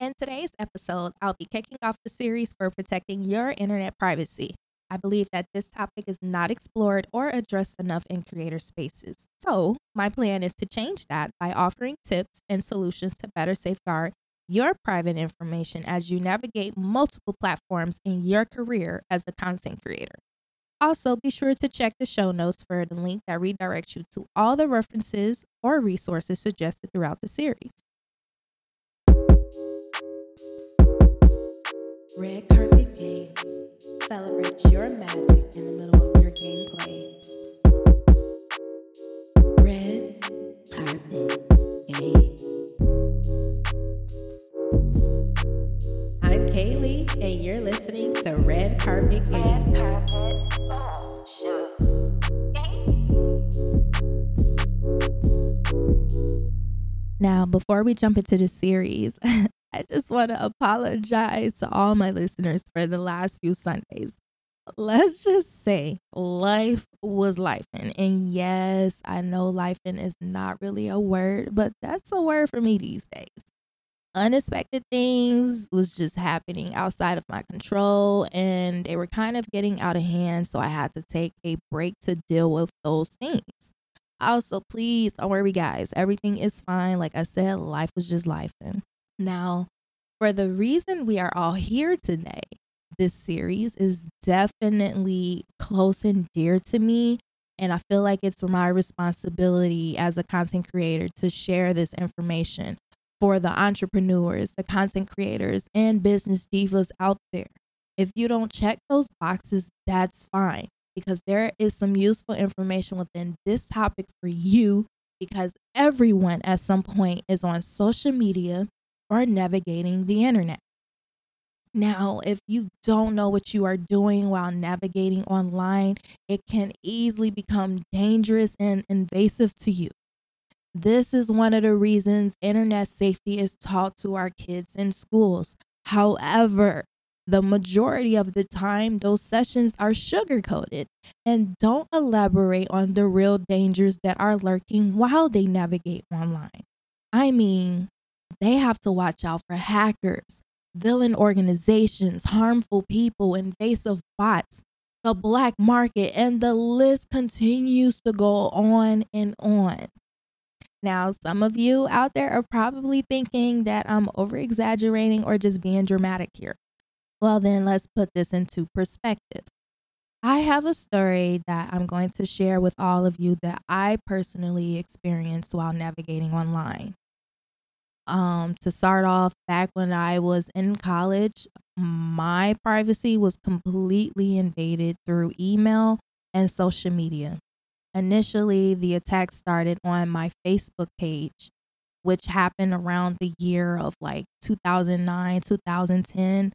In today's episode, I'll be kicking off the series for protecting your internet privacy. I believe that this topic is not explored or addressed enough in creator spaces. So, my plan is to change that by offering tips and solutions to better safeguard your private information as you navigate multiple platforms in your career as a content creator. Also, be sure to check the show notes for the link that redirects you to all the references or resources suggested throughout the series. Red Carpet Gamez. Celebrate your magic in the middle of your gameplay. Red Carpet Gamez. I'm Kaylee, and you're listening to Red Carpet Gamez. Now, before we jump into the series, I just want to apologize to all my listeners for the last few Sundays. Let's just say life was life. And yes, I know life is not really a word, but that's a word for me these days. Unexpected things was just happening outside of my control and they were kind of getting out of hand. So I had to take a break to deal with those things. Also, please don't worry, guys. Everything is fine. Like I said, life was just life. Now, for the reason we are all here today, this series is definitely close and dear to me. And I feel like it's my responsibility as a content creator to share this information for the entrepreneurs, the content creators, and business divas out there. If you don't check those boxes, that's fine because there is some useful information within this topic for you because everyone at some point is on social media or navigating the internet. Now, if you don't know what you are doing while navigating online, it can easily become dangerous and invasive to you. This is one of the reasons internet safety is taught to our kids in schools. However, the majority of the time, those sessions are sugar coated and don't elaborate on the real dangers that are lurking while they navigate online. I mean, they have to watch out for hackers, villain organizations, harmful people, invasive bots, the black market, and the list continues to go on and on. Now, some of you out there are probably thinking that I'm over exaggerating or just being dramatic here. Well, then let's put this into perspective. I have a story that I'm going to share with all of you that I personally experienced while navigating online. Um, to start off, back when I was in college, my privacy was completely invaded through email and social media. Initially, the attack started on my Facebook page, which happened around the year of like 2009, 2010.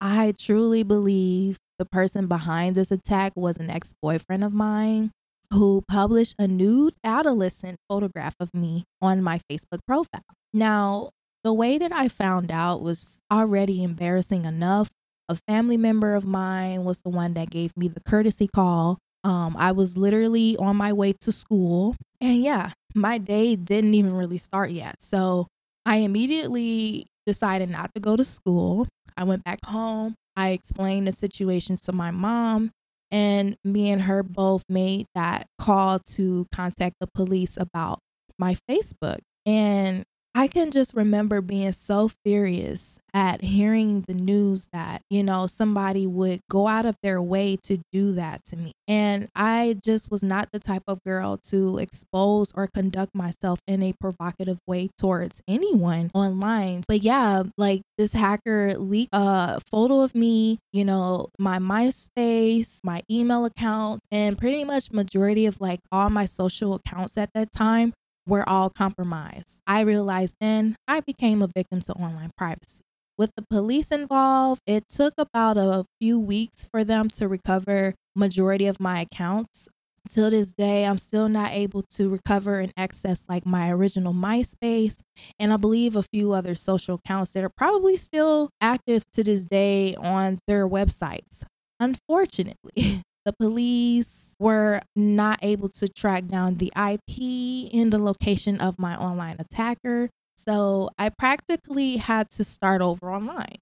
I truly believe the person behind this attack was an ex boyfriend of mine who published a nude adolescent photograph of me on my Facebook profile. Now, the way that I found out was already embarrassing enough. A family member of mine was the one that gave me the courtesy call. Um, I was literally on my way to school, and yeah, my day didn't even really start yet. So I immediately decided not to go to school. I went back home. I explained the situation to my mom, and me and her both made that call to contact the police about my Facebook. And I can just remember being so furious at hearing the news that, you know, somebody would go out of their way to do that to me. And I just was not the type of girl to expose or conduct myself in a provocative way towards anyone online. But yeah, like this hacker leaked a photo of me, you know, my MySpace, my email account, and pretty much majority of like all my social accounts at that time were all compromised. I realized then I became a victim to online privacy. With the police involved, it took about a few weeks for them to recover majority of my accounts. Till this day, I'm still not able to recover and access like my original MySpace and I believe a few other social accounts that are probably still active to this day on their websites. Unfortunately, the police were not able to track down the IP and the location of my online attacker. So I practically had to start over online.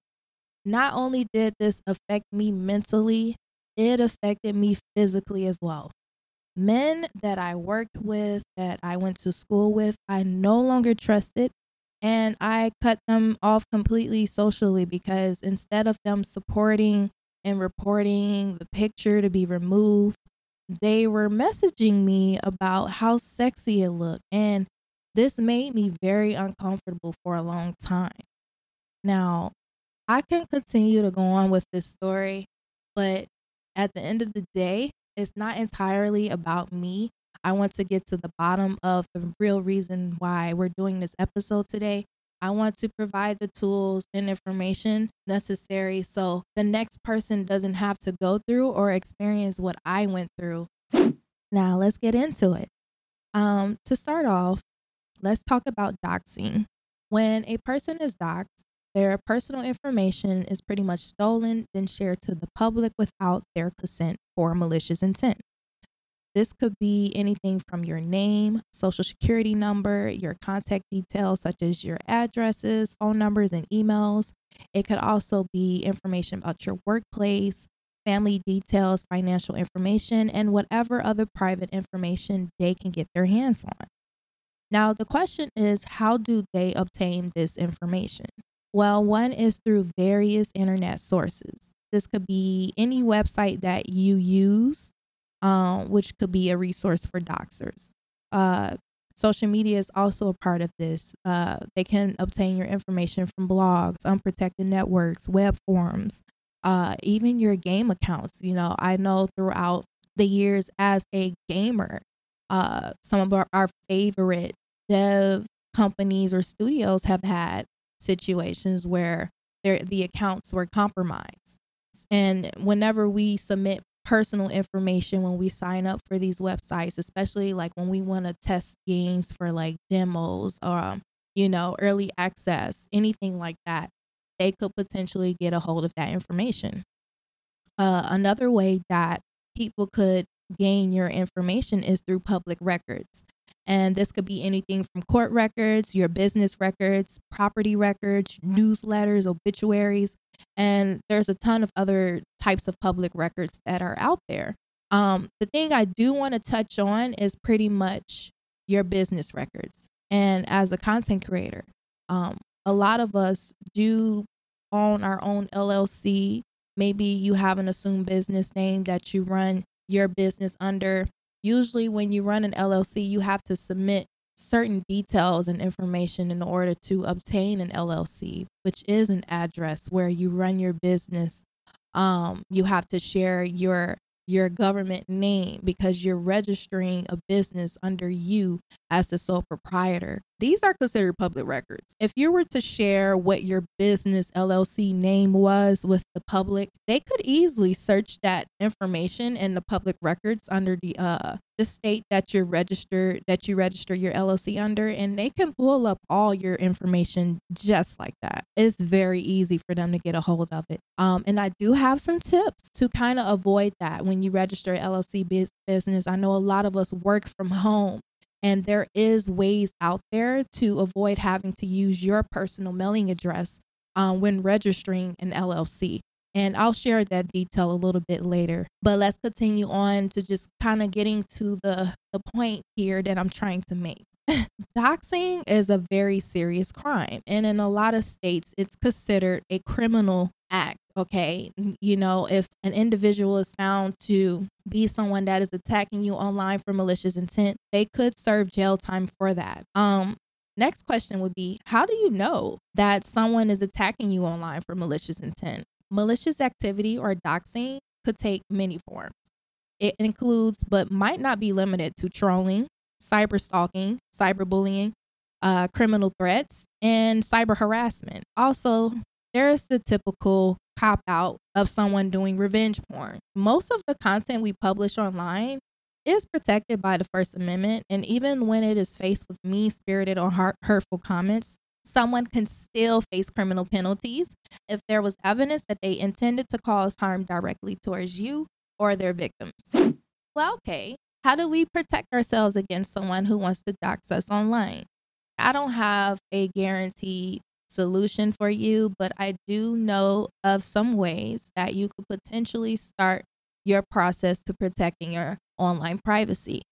Not only did this affect me mentally, it affected me physically as well. Men that I worked with, that I went to school with, I no longer trusted and I cut them off completely socially because instead of them supporting and reporting the picture to be removed, they were messaging me about how sexy it looked. And this made me very uncomfortable for a long time. Now, I can continue to go on with this story, but at the end of the day, it's not entirely about me. I want to get to the bottom of the real reason why we're doing this episode today. I want to provide the tools and information necessary so the next person doesn't have to go through or experience what I went through. Now, let's get into it. Um, to start off, let's talk about doxing. When a person is doxed, their personal information is pretty much stolen, then shared to the public without their consent or malicious intent. This could be anything from your name, social security number, your contact details, such as your addresses, phone numbers, and emails. It could also be information about your workplace, family details, financial information, and whatever other private information they can get their hands on. Now, the question is how do they obtain this information? Well, one is through various internet sources. This could be any website that you use um, which could be a resource for doxers. Uh, social media is also a part of this. Uh, they can obtain your information from blogs, unprotected networks, web forums, uh, even your game accounts. You know, I know throughout the years as a gamer, uh, some of our, our favorite dev companies or studios have had situations where the accounts were compromised. And whenever we submit personal information when we sign up for these websites, especially like when we want to test games for like demos or, um, you know, early access, anything like that, they could potentially get a hold of that information. Uh, another way that people could gain your information is through public records. And this could be anything from court records, your business records, property records, newsletters, obituaries, and there's a ton of other types of public records that are out there. Um, the thing I do want to touch on is pretty much your business records. And as a content creator, um, a lot of us do own our own LLC. Maybe you have an assumed business name that you run your business under. Usually, when you run an LLC, you have to submit certain details and information in order to obtain an LLC, which is an address where you run your business. Um, you have to share your your government name because you're registering a business under you as the sole proprietor. These are considered public records. If you were to share what your business LLC name was with the public, they could easily search that information in the public records under the uh the state that you're registered that you register your LLC under and they can pull up all your information just like that. It's very easy for them to get a hold of it. Um, and I do have some tips to kind of avoid that when you register LLC biz- business. I know a lot of us work from home and there is ways out there to avoid having to use your personal mailing address um, when registering an LLC. And I'll share that detail a little bit later. But let's continue on to just kind of getting to the, the point here that I'm trying to make. Doxing is a very serious crime. And in a lot of states, it's considered a criminal act. Okay. You know, if an individual is found to be someone that is attacking you online for malicious intent, they could serve jail time for that. Um, next question would be How do you know that someone is attacking you online for malicious intent? Malicious activity or doxing could take many forms. It includes, but might not be limited to, trolling, cyber stalking, cyberbullying, uh, criminal threats, and cyber harassment. Also, there's the typical cop out of someone doing revenge porn. Most of the content we publish online is protected by the First Amendment, and even when it is faced with mean spirited or hurtful comments, someone can still face criminal penalties if there was evidence that they intended to cause harm directly towards you or their victims. Well, okay, how do we protect ourselves against someone who wants to dox us online? I don't have a guaranteed solution for you, but I do know of some ways that you could potentially start your process to protecting your online privacy.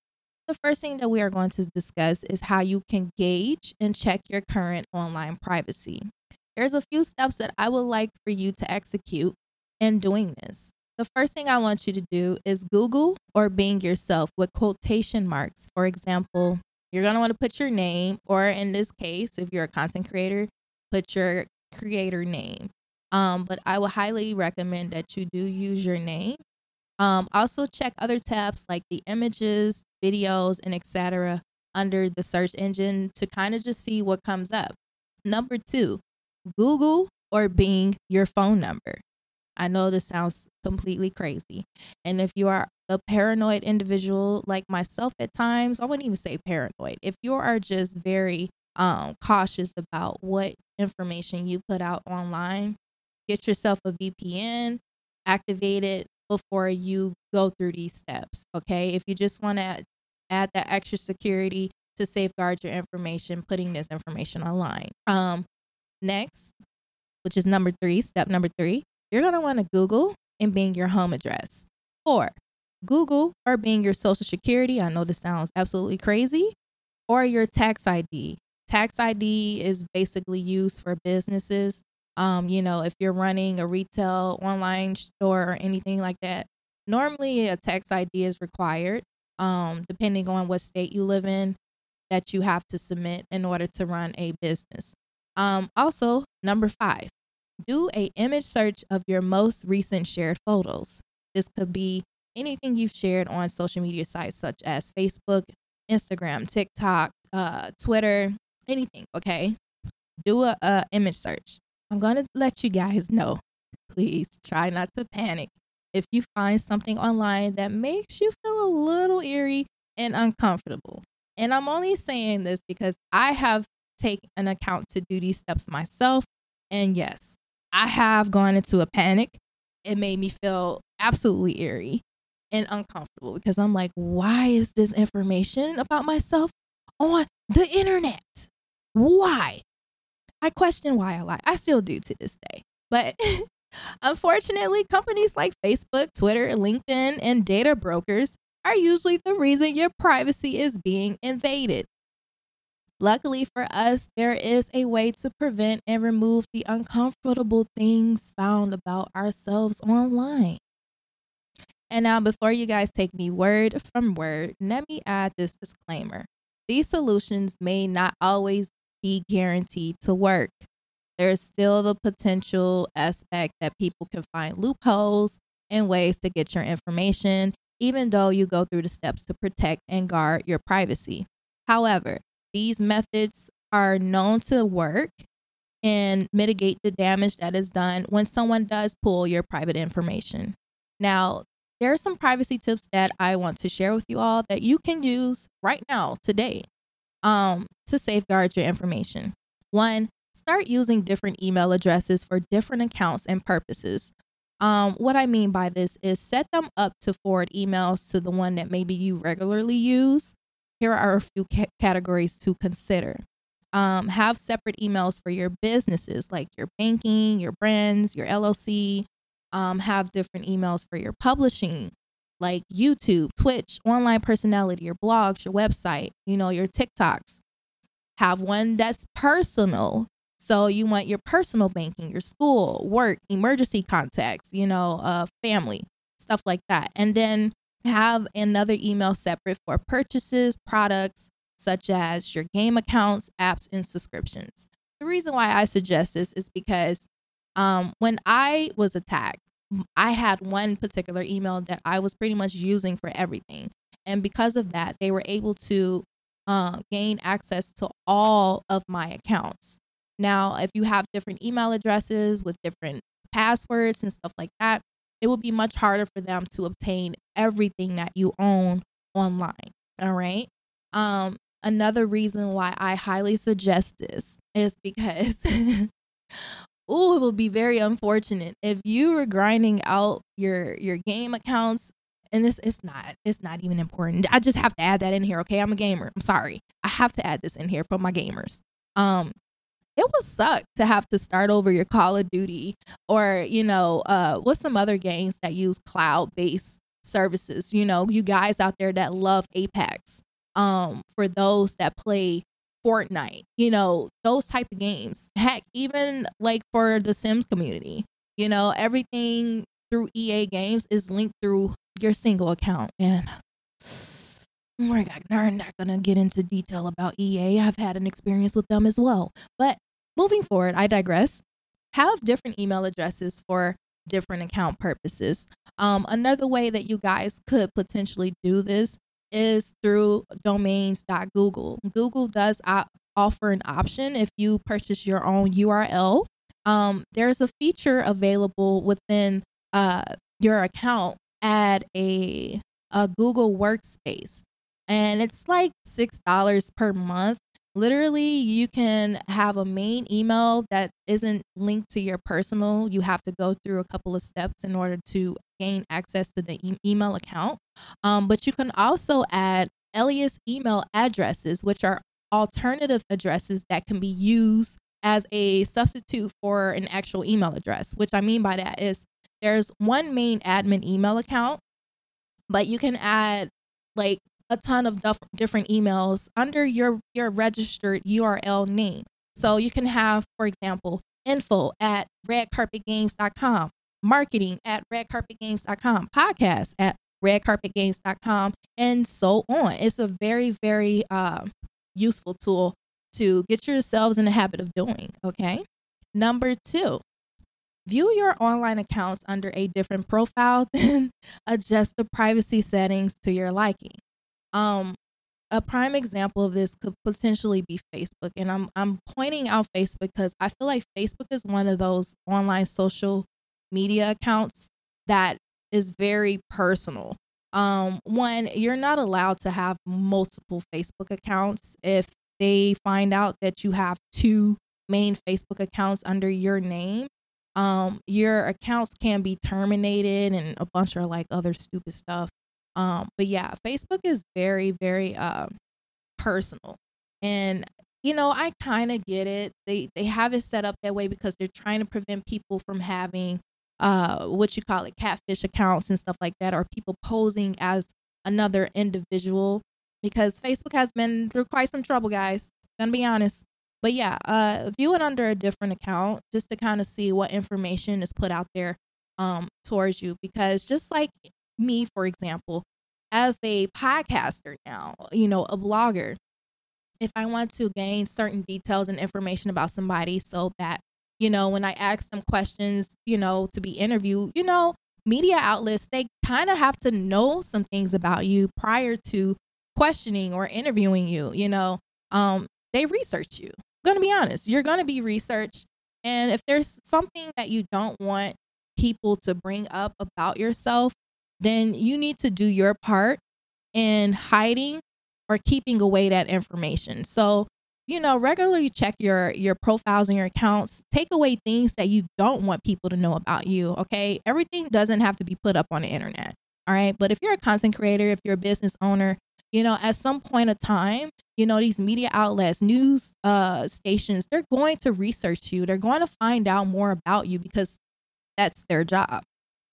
The first thing that we are going to discuss is how you can gauge and check your current online privacy. There's a few steps that I would like for you to execute in doing this. The first thing I want you to do is Google or Bing yourself with quotation marks. For example, you're going to want to put your name, or in this case, if you're a content creator, put your creator name. Um, but I would highly recommend that you do use your name. Um, also check other tabs like the images, videos, and etc. under the search engine to kind of just see what comes up. Number two, Google or Bing your phone number. I know this sounds completely crazy. And if you are a paranoid individual like myself at times, I wouldn't even say paranoid. If you are just very um, cautious about what information you put out online, get yourself a VPN, activate it before you go through these steps. Okay. If you just want to add that extra security to safeguard your information, putting this information online. Um, next, which is number three, step number three, you're going to want to Google and Bing your home address. Or Google or Bing your social security. I know this sounds absolutely crazy. Or your tax ID. Tax ID is basically used for businesses. Um, you know, if you're running a retail online store or anything like that, normally a tax ID is required, um, depending on what state you live in, that you have to submit in order to run a business. Um, also, number five, do a image search of your most recent shared photos. This could be anything you've shared on social media sites such as Facebook, Instagram, TikTok, uh, Twitter, anything. Okay, do a, a image search. I'm gonna let you guys know. Please try not to panic if you find something online that makes you feel a little eerie and uncomfortable. And I'm only saying this because I have taken an account to do these steps myself. And yes, I have gone into a panic. It made me feel absolutely eerie and uncomfortable because I'm like, why is this information about myself on the internet? Why? I question why I lie. I still do to this day. But unfortunately, companies like Facebook, Twitter, LinkedIn, and data brokers are usually the reason your privacy is being invaded. Luckily for us, there is a way to prevent and remove the uncomfortable things found about ourselves online. And now, before you guys take me word from word, let me add this disclaimer. These solutions may not always be guaranteed to work. There's still the potential aspect that people can find loopholes and ways to get your information, even though you go through the steps to protect and guard your privacy. However, these methods are known to work and mitigate the damage that is done when someone does pull your private information. Now, there are some privacy tips that I want to share with you all that you can use right now, today, um, to safeguard your information. One, start using different email addresses for different accounts and purposes. Um, what I mean by this is set them up to forward emails to the one that maybe you regularly use. Here are a few ca- categories to consider. Um, have separate emails for your businesses like your banking, your brands, your LLC. Um, have different emails for your publishing like YouTube, Twitch, online personality, your blogs, your website, you know, your TikToks. Have one that's personal. So you want your personal banking, your school, work, emergency contacts, you know, uh, family, stuff like that. And then have another email separate for purchases, products, such as your game accounts, apps, and subscriptions. The reason why I suggest this is because um, when I was attacked, I had one particular email that I was pretty much using for everything. And because of that, they were able to uh, gain access to all of my accounts. Now, if you have different email addresses with different passwords and stuff like that, it will be much harder for them to obtain everything that you own online. All right. Um, another reason why I highly suggest this is because oh, it will be very unfortunate if you were grinding out your your game accounts and this it's not it's not even important. I just have to add that in here. Okay, I'm a gamer. I'm sorry. I have to add this in here for my gamers. Um, it would suck to have to start over your Call of Duty or you know uh what's some other games that use cloud based services. You know, you guys out there that love Apex. Um, for those that play Fortnite, you know, those type of games. Heck, even like for the Sims community, you know, everything through EA games is linked through your single account. And we're not gonna get into detail about EA. I've had an experience with them as well. But moving forward, I digress. Have different email addresses for different account purposes. Um, another way that you guys could potentially do this is through domains.google. Google does offer an option if you purchase your own URL. Um, there's a feature available within uh, your account, at a, a Google Workspace, and it's like $6 per month literally you can have a main email that isn't linked to your personal. You have to go through a couple of steps in order to gain access to the e- email account. Um, but you can also add alias email addresses which are alternative addresses that can be used as a substitute for an actual email address. Which i mean by that is there's one main admin email account but you can add like a ton of different emails under your your registered URL name. So you can have, for example, info at redcarpetgames.com, marketing at redcarpetgames.com, podcast at redcarpetgames.com, and so on. It's a very, very uh, useful tool to get yourselves in the habit of doing. Okay. Number two, view your online accounts under a different profile, then adjust the privacy settings to your liking. Um, a prime example of this could potentially be Facebook, and I'm I'm pointing out Facebook because I feel like Facebook is one of those online social media accounts that is very personal. Um, one, you're not allowed to have multiple Facebook accounts if they find out that you have two main Facebook accounts under your name. Um, your accounts can be terminated and a bunch of like other stupid stuff. Um, but yeah, Facebook is very, very uh, personal. And you know, I kind of get it. They they have it set up that way because they're trying to prevent people from having uh what you call it catfish accounts and stuff like that or people posing as another individual because Facebook has been through quite some trouble, guys. Gonna be honest. But yeah, uh view it under a different account just to kind of see what information is put out there um towards you because just like me, for example, as a podcaster now, you know, a blogger, if I want to gain certain details and information about somebody so that, you know, when I ask them questions, you know, to be interviewed, you know, media outlets, they kind of have to know some things about you prior to questioning or interviewing you, you know. Um, they research you. I'm gonna be honest, you're gonna be researched. And if there's something that you don't want people to bring up about yourself, then you need to do your part in hiding or keeping away that information. So, you know, regularly check your your profiles and your accounts. Take away things that you don't want people to know about you, okay? Everything doesn't have to be put up on the internet. All right? But if you're a content creator, if you're a business owner, you know, at some point of time, you know, these media outlets, news uh stations, they're going to research you. They're going to find out more about you because that's their job.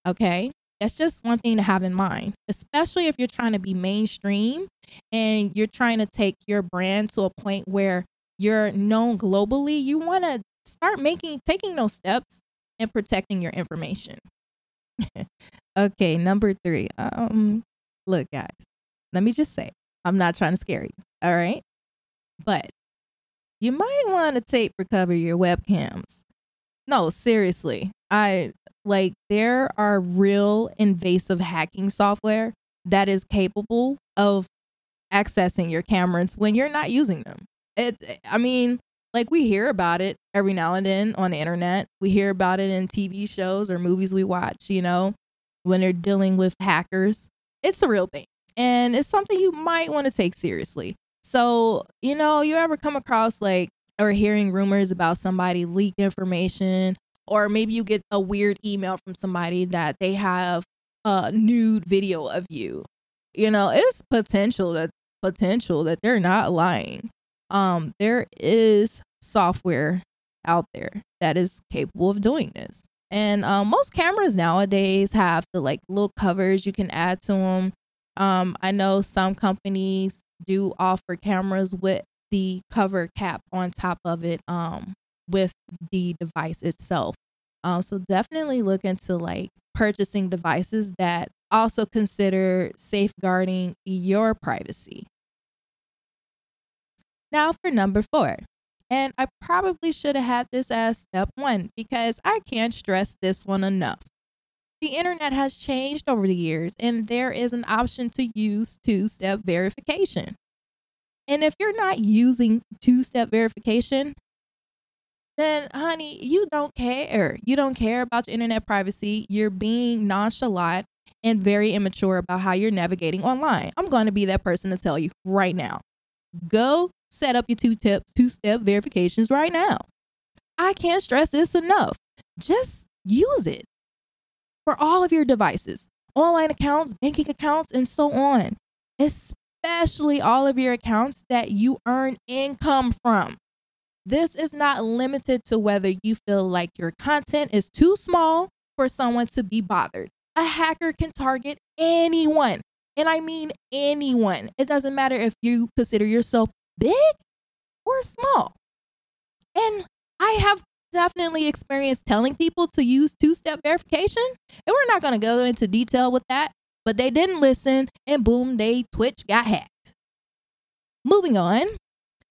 Okay? That's just one thing to have in mind, especially if you're trying to be mainstream and you're trying to take your brand to a point where you're known globally. You want to start making taking those steps and protecting your information. okay, number 3. Um look guys, let me just say, I'm not trying to scare you, all right? But you might want to tape recover your webcams. No, seriously. I like there are real invasive hacking software that is capable of accessing your cameras when you're not using them. It eh, I mean, like we hear about it every now and then on the internet. We hear about it in TV shows or movies we watch, you know, when they're dealing with hackers. It's a real thing. And it's something you might want to take seriously. So, you know, you ever come across like or hearing rumors about somebody leak information or maybe you get a weird email from somebody that they have a nude video of you. You know, it's potential that potential that they're not lying. Um, there is software out there that is capable of doing this. And um, most cameras nowadays have the like little covers you can add to them. Um, I know some companies do offer cameras with the cover cap on top of it um, with the device itself. Um, so definitely look into like purchasing devices that also consider safeguarding your privacy. Now for number four. And I probably should have had this as step one because I can't stress this one enough. The internet has changed over the years, and there is an option to use two step verification. And if you're not using two step verification, then honey, you don't care. You don't care about your internet privacy. You're being nonchalant and very immature about how you're navigating online. I'm going to be that person to tell you right now. Go set up your two step two step verifications right now. I can't stress this enough. Just use it for all of your devices, online accounts, banking accounts, and so on. Especially all of your accounts that you earn income from. This is not limited to whether you feel like your content is too small for someone to be bothered. A hacker can target anyone. And I mean anyone. It doesn't matter if you consider yourself big or small. And I have definitely experienced telling people to use two step verification. And we're not going to go into detail with that, but they didn't listen and boom, they Twitch got hacked. Moving on.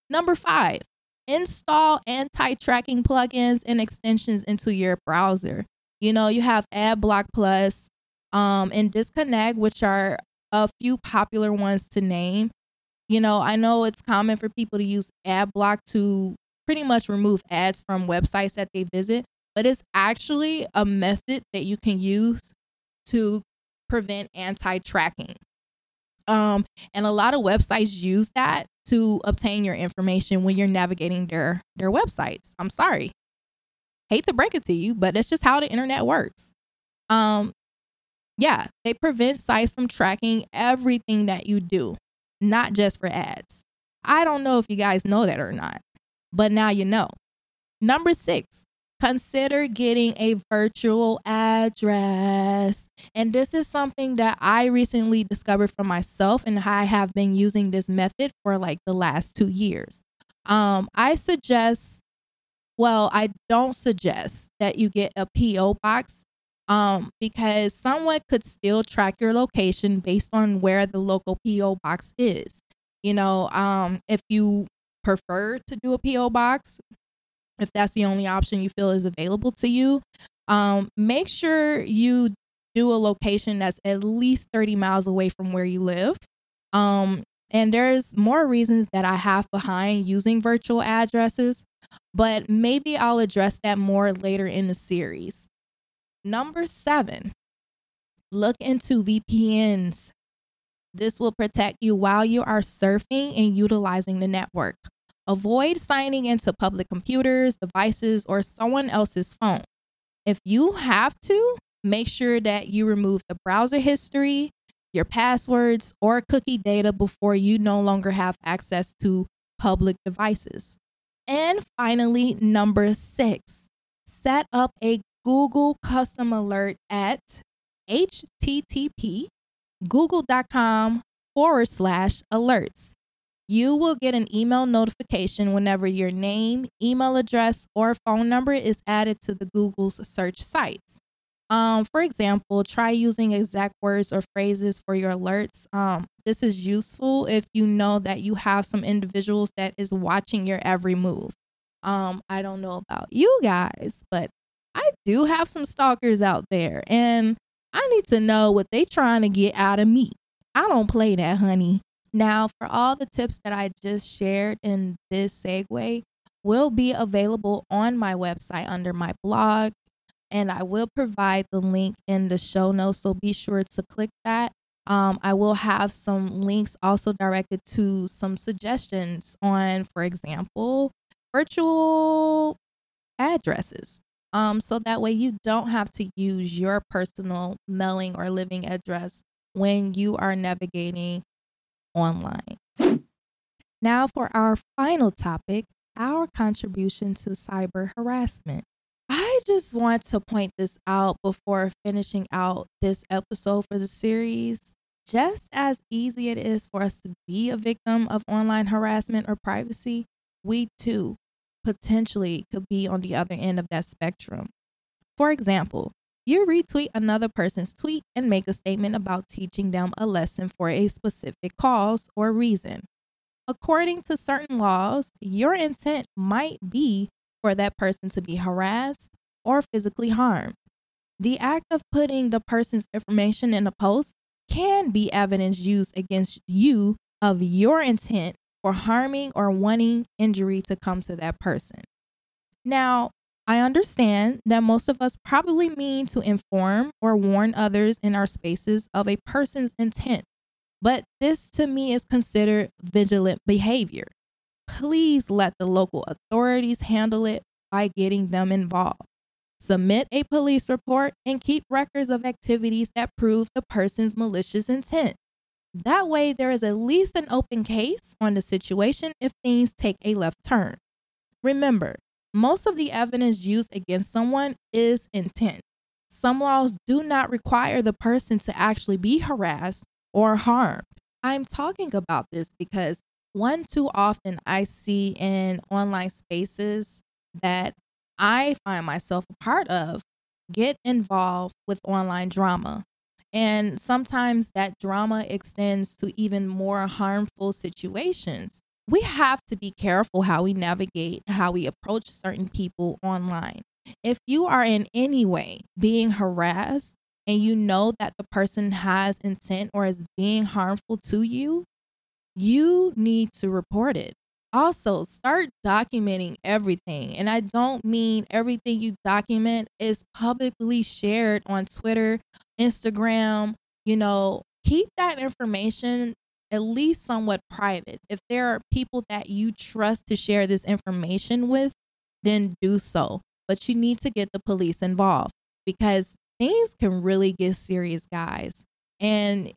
Number five, install anti-tracking plugins and extensions into your browser. You know, you have AdBlock Plus um, and Disconnect, which are a few popular ones to name. You know, I know it's common for people to use AdBlock to pretty much remove ads from websites that they visit, but it's actually a method that you can use to prevent anti-tracking. Um, and a lot of websites use that to obtain your information when you're navigating their their websites. I'm sorry. Hate to break it to you, but that's just how the internet works. Um yeah, they prevent sites from tracking everything that you do, not just for ads. I don't know if you guys know that or not, but now you know. Number 6, consider getting a virtual address. And this is something that I recently discovered for myself, and I have been using this method for like the last two years. Um, I suggest, well, I don't suggest that you get a P.O. box um, because someone could still track your location based on where the local P.O. box is. You know, um, if you prefer to do a P.O. box, if that's the only option you feel is available to you. Um, make sure you do a location that's at least 30 miles away from where you live. Um, and there's more reasons that I have behind using virtual addresses, but maybe I'll address that more later in the series. Number seven, look into VPNs. This will protect you while you are surfing and utilizing the network. Avoid signing into public computers, devices, or someone else's phone. If you have to, make sure that you remove the browser history, your passwords, or cookie data before you no longer have access to public devices. And finally, number six, set up a Google custom alert at http google.com forward slash alerts you will get an email notification whenever your name, email address, or phone number is added to the Google's search sites. Um, for example, try using exact words or phrases for your alerts. Um, this is useful if you know that you have some individuals that is watching your every move. Um, I don't know about you guys, but I do have some stalkers out there, and I need to know what they trying to get out of me. I don't play that, honey. Now, for all the tips that I just shared in this segue, will be available on my website under my blog, and I will provide the link in the show notes. So be sure to click that. Um, I will have some links also directed to some suggestions on, for example, virtual addresses. Um, so that way you don't have to use your personal mailing or living address when you are navigating online. Now, for our final topic, our contribution to cyber harassment. I just want to point this out before finishing out this episode for the series. Just as easy it is for us to be a victim of online harassment or privacy, we too potentially could be on the other end of that spectrum. For example, you retweet another person's tweet and make a statement about teaching them a lesson for a specific cause or reason. According to certain laws, your intent might be for that person to be harassed or physically harmed. The act of putting the person's information in a post can be evidence used against you of your intent for harming or wanting injury to come to that person. Now, I understand that most of us probably mean to inform or warn others in our spaces of a person's intent, but this to me is considered vigilant behavior. Please let the local authorities handle it by getting them involved. Submit a police report and keep records of activities that prove the person's malicious intent. That way, there is at least an open case on the situation if things take a left turn. Remember, most of the evidence used against someone is intent. Some laws do not require the person to actually be harassed or harmed. I'm talking about this because one too often I see in online spaces that I find myself a part of get involved with online drama. And sometimes that drama extends to even more harmful situations we have to be careful how we navigate, how we approach certain people online. If you are in any way being harassed and you know that the person has intent or is being harmful to you, you need to report it. Also, start documenting everything. And I don't mean everything you document is publicly shared on Twitter, Instagram. You know, keep that information at least somewhat private. If there are people that you trust to share this information with, then do so. But you need to get the police involved because things can really get serious, guys. And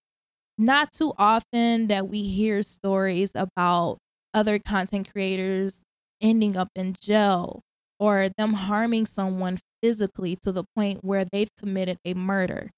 not too often that we hear stories about other content creators ending up in jail or them harming someone physically to the point where they've committed a murder.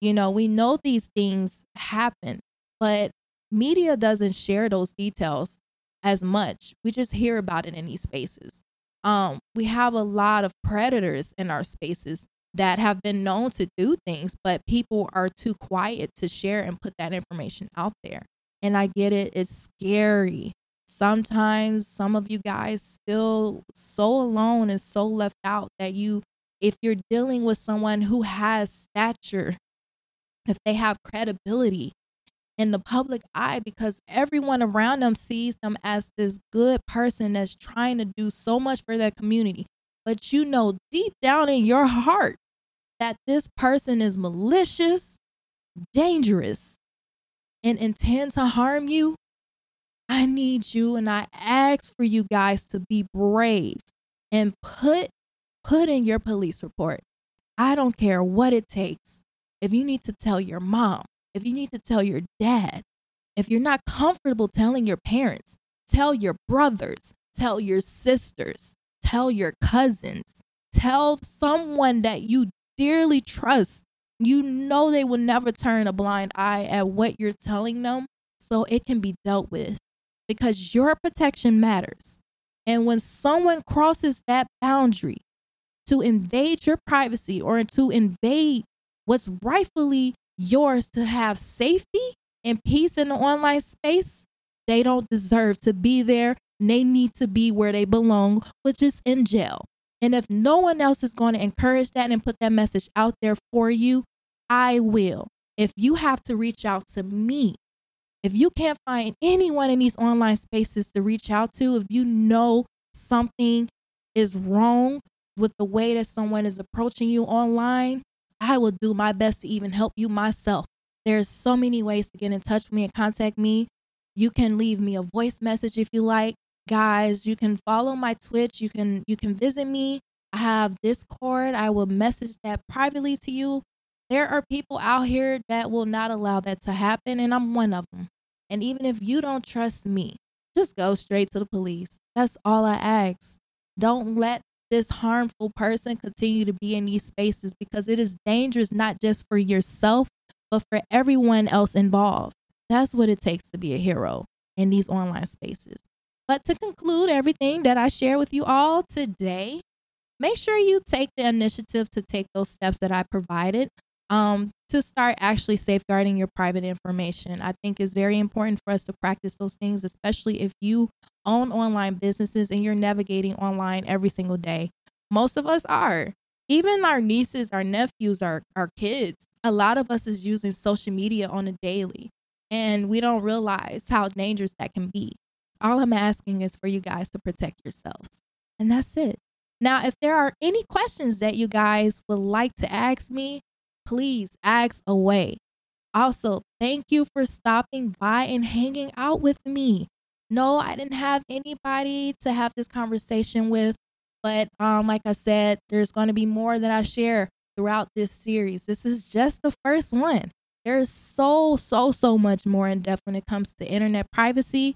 You know, we know these things happen, but media doesn't share those details as much. We just hear about it in these spaces. Um, we have a lot of predators in our spaces that have been known to do things, but people are too quiet to share and put that information out there. And I get it, it's scary. Sometimes some of you guys feel so alone and so left out that you, if you're dealing with someone who has stature, if they have credibility, in the public eye because everyone around them sees them as this good person that's trying to do so much for their community. But you know deep down in your heart that this person is malicious, dangerous, and intend to harm you. I need you and I ask for you guys to be brave and put put in your police report. I don't care what it takes. If you need to tell your mom, if you need to tell your dad, if you're not comfortable telling your parents, tell your brothers, tell your sisters, tell your cousins, tell someone that you dearly trust. You know they will never turn a blind eye at what you're telling them, so it can be dealt with because your protection matters. And when someone crosses that boundary to invade your privacy or to invade what's rightfully yours to have safety and peace in the online space, they don't deserve to be there. They need to be where they belong, which is in jail. And if no one else is going to encourage that and put that message out there for you, I will. If you have to reach out to me, if you can't find anyone in these online spaces to reach out to, if you know something is wrong with the way that someone is approaching you online, I will do my best to even help you myself. There's so many ways to get in touch with me and contact me. You can leave me a voice message if you like. Guys, you can follow my Twitch. You can you can visit me. I have Discord. I will message that privately to you. There are people out here that will not allow that to happen, and I'm one of them. And even if you don't trust me, just go straight to the police. That's all I ask. Don't let this harmful person continue to be in these spaces because it is dangerous not just for yourself, but for everyone else involved. That's what it takes to be a hero in these online spaces. But to conclude everything that I share with you all today, make sure you take the initiative to take those steps that I provided um, to start actually safeguarding your private information. I think is very important for us to practice those things, especially if you own online businesses and you're navigating online every single day. Most of us are. Even our nieces, our nephews, our, our kids, a lot of us is using social media on a daily and we don't realize how dangerous that can be. All I'm asking is for you guys to protect yourselves. And that's it. Now, if there are any questions that you guys would like to ask me, please ask away. Also, thank you for stopping by and hanging out with me. No, I didn't have anybody to have this conversation with, but um, like I said, there's going to be more that I share throughout this series. This is just the first one. There's so, so, so much more in depth when it comes to internet privacy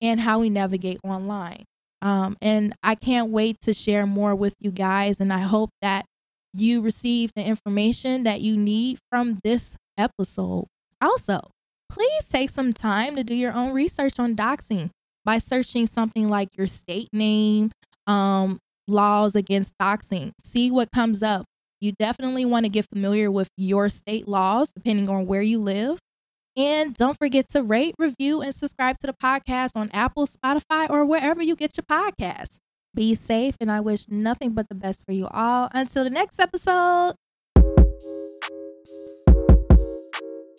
and how we navigate online. Um, and I can't wait to share more with you guys. And I hope that you receive the information that you need from this episode. Also, please take some time to do your own research on doxing by searching something like your state name, um, laws against doxing. See what comes up. You definitely want to get familiar with your state laws depending on where you live. And don't forget to rate, review, and subscribe to the podcast on Apple, Spotify, or wherever you get your podcasts. Be safe, and I wish nothing but the best for you all. Until the next episode.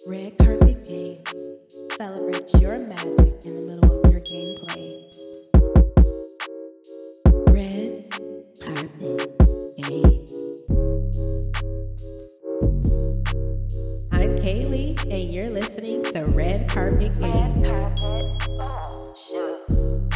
Red Carpet. Celebrate your magic in the middle of your gameplay. Red Carpet Gamez. I'm Kaylee, and you're listening to Red Carpet Gamez. Red Carpet. Oh.